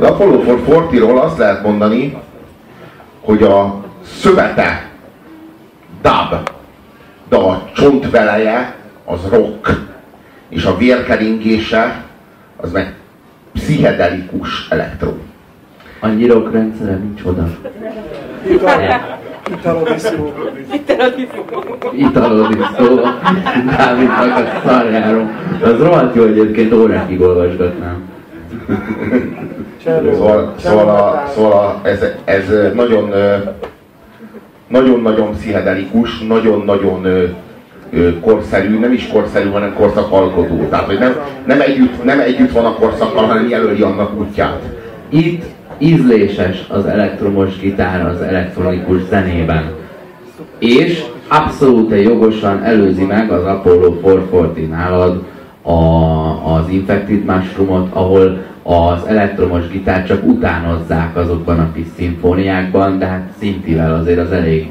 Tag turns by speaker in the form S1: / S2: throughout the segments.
S1: Az Apollo 440-ról azt lehet mondani, hogy a szövete dub, de a csontveleje az rock, és a vérkeringése az meg pszichedelikus elektro.
S2: Annyi rockrendszere nincs oda.
S3: Italodiszó.
S2: Italodiszó. Dávidnak a szarjáról. Az rohadt jó egyébként órákig olvasgatnám.
S1: Szóval, szóval, a, szóval a, ez, ez nagyon nagyon-nagyon pszichedelikus, nagyon-nagyon korszerű, nem is korszerű, hanem korszakalkotó. Tehát, hogy nem, nem, együtt, nem együtt van a korszakkal, hanem jelöli annak útját.
S2: Itt ízléses az elektromos gitár az elektronikus zenében. És abszolút jogosan előzi meg az Apollo 440 nálad a, az Infected Mushroomot, ahol az elektromos gitár csak utánozzák azokban a kis szimfóniákban, de hát szintivel azért az elég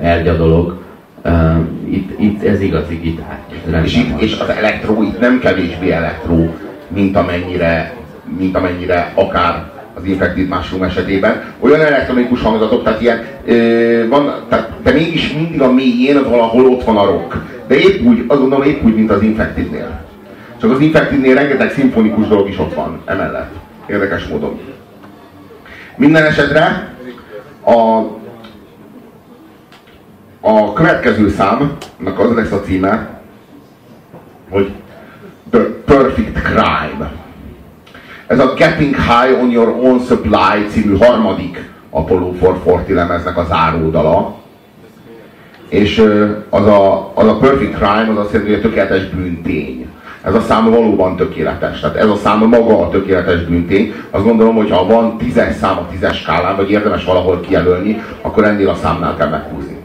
S2: elgyadolog. Uh, itt, itt ez igazi gitár.
S1: És, itt, és az elektró itt nem kevésbé elektró, mint amennyire, mint amennyire akár az Infected Mushroom esetében. Olyan elektronikus hangzatok, tehát ilyen, ö, van, tehát, de mégis mindig a mélyén valahol ott van a rock. De épp úgy, azt gondolom épp úgy, mint az Infectednél. Csak az Infectednél rengeteg szimfonikus dolog is ott van emellett. Érdekes módon. Minden esetre a, a következő számnak az lesz a címe, hogy The Perfect Crime. Ez a Getting High on Your Own Supply című harmadik Apollo 440 lemeznek a záródala. És az a, az a Perfect Crime az azt jelenti, hogy a tökéletes bűntény. Ez a szám valóban tökéletes. Tehát ez a szám maga a tökéletes bűntény. Azt gondolom, hogy ha van tízes szám a tízes skálán, vagy érdemes valahol kijelölni, akkor ennél a számnál kell meghúzni.